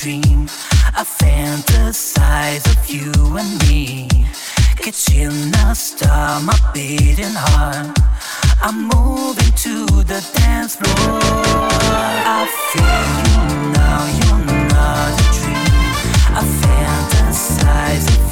dream. I fantasize of you and me. Catching a star, my beating heart. I'm moving to the dance floor. I feel you now, you're not a dream. I fantasize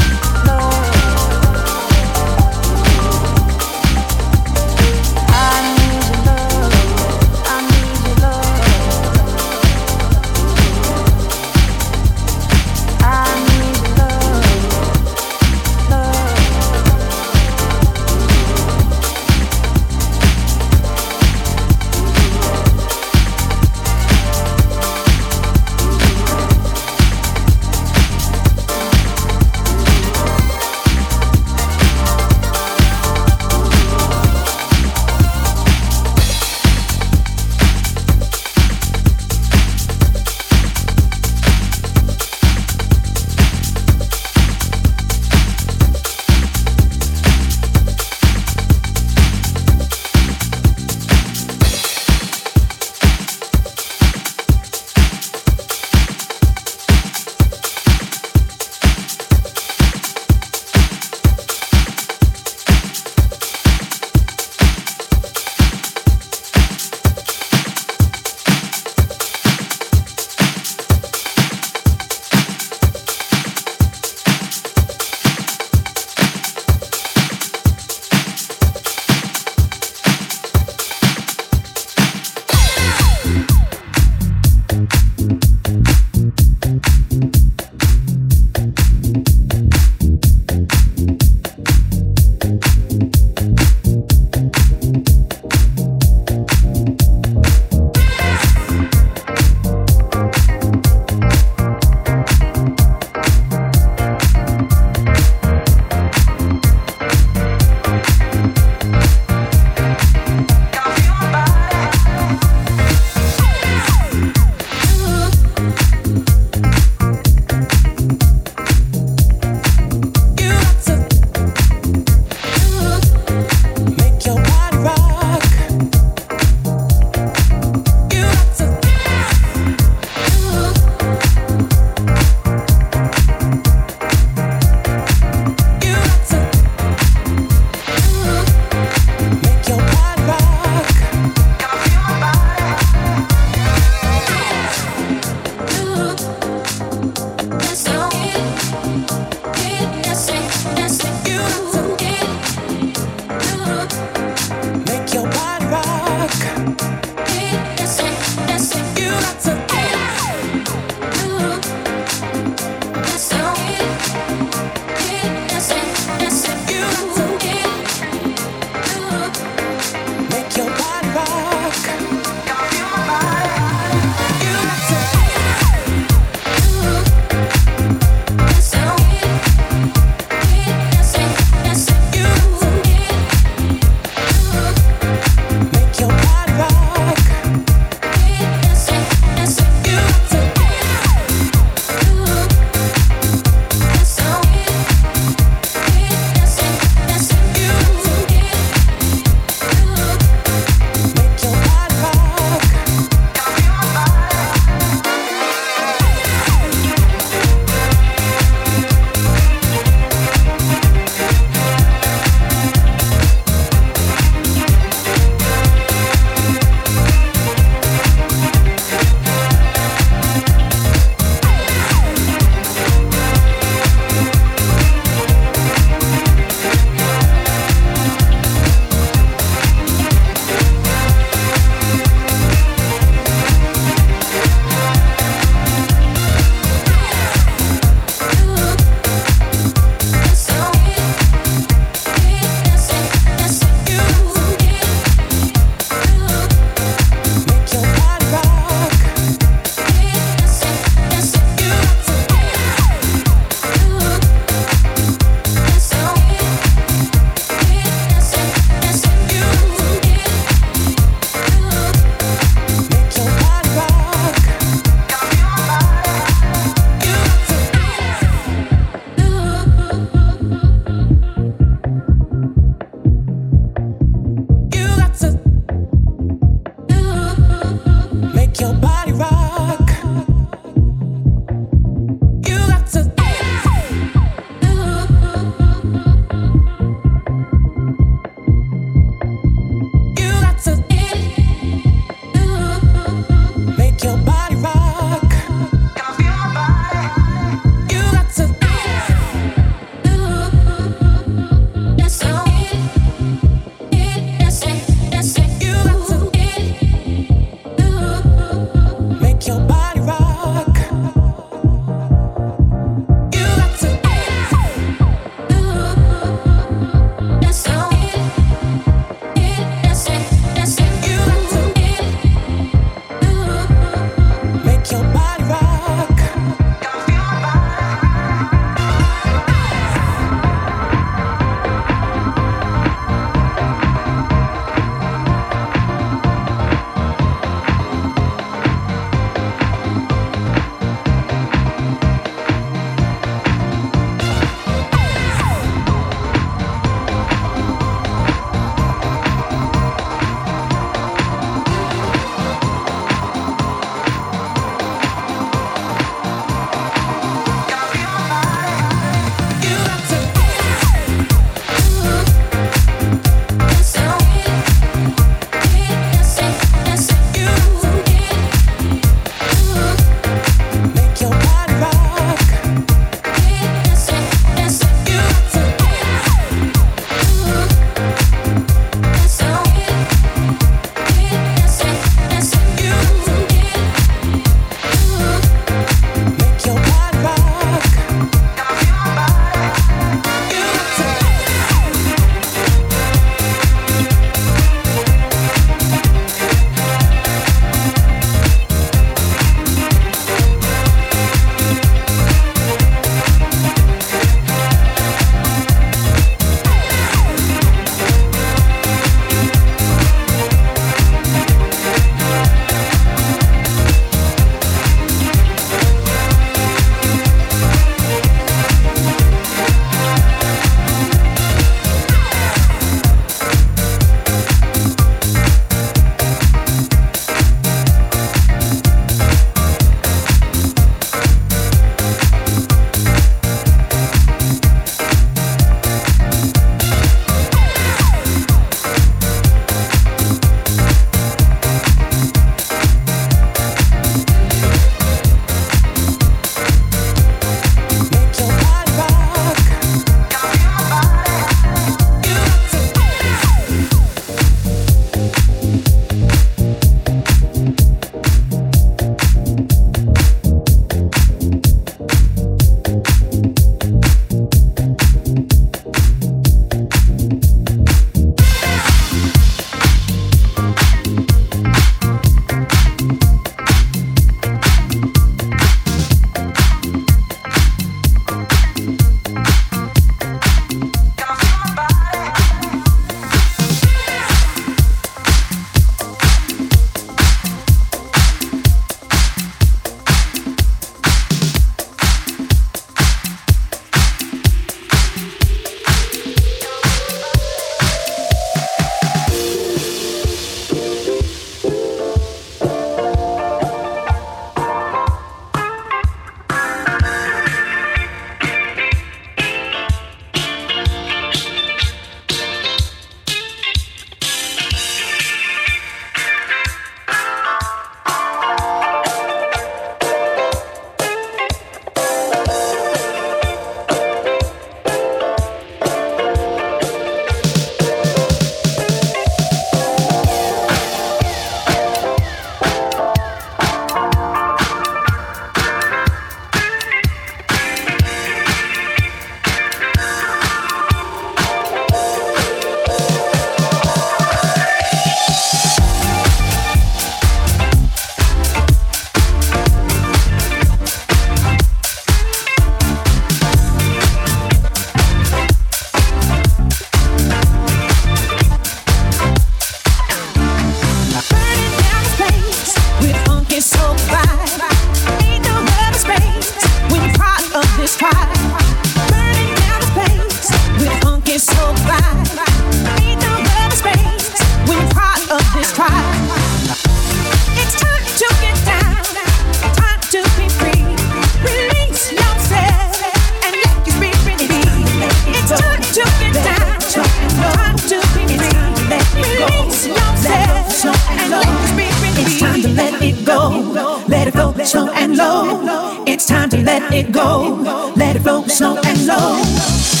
It go. Let it flow slow and low.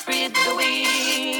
spread the wings.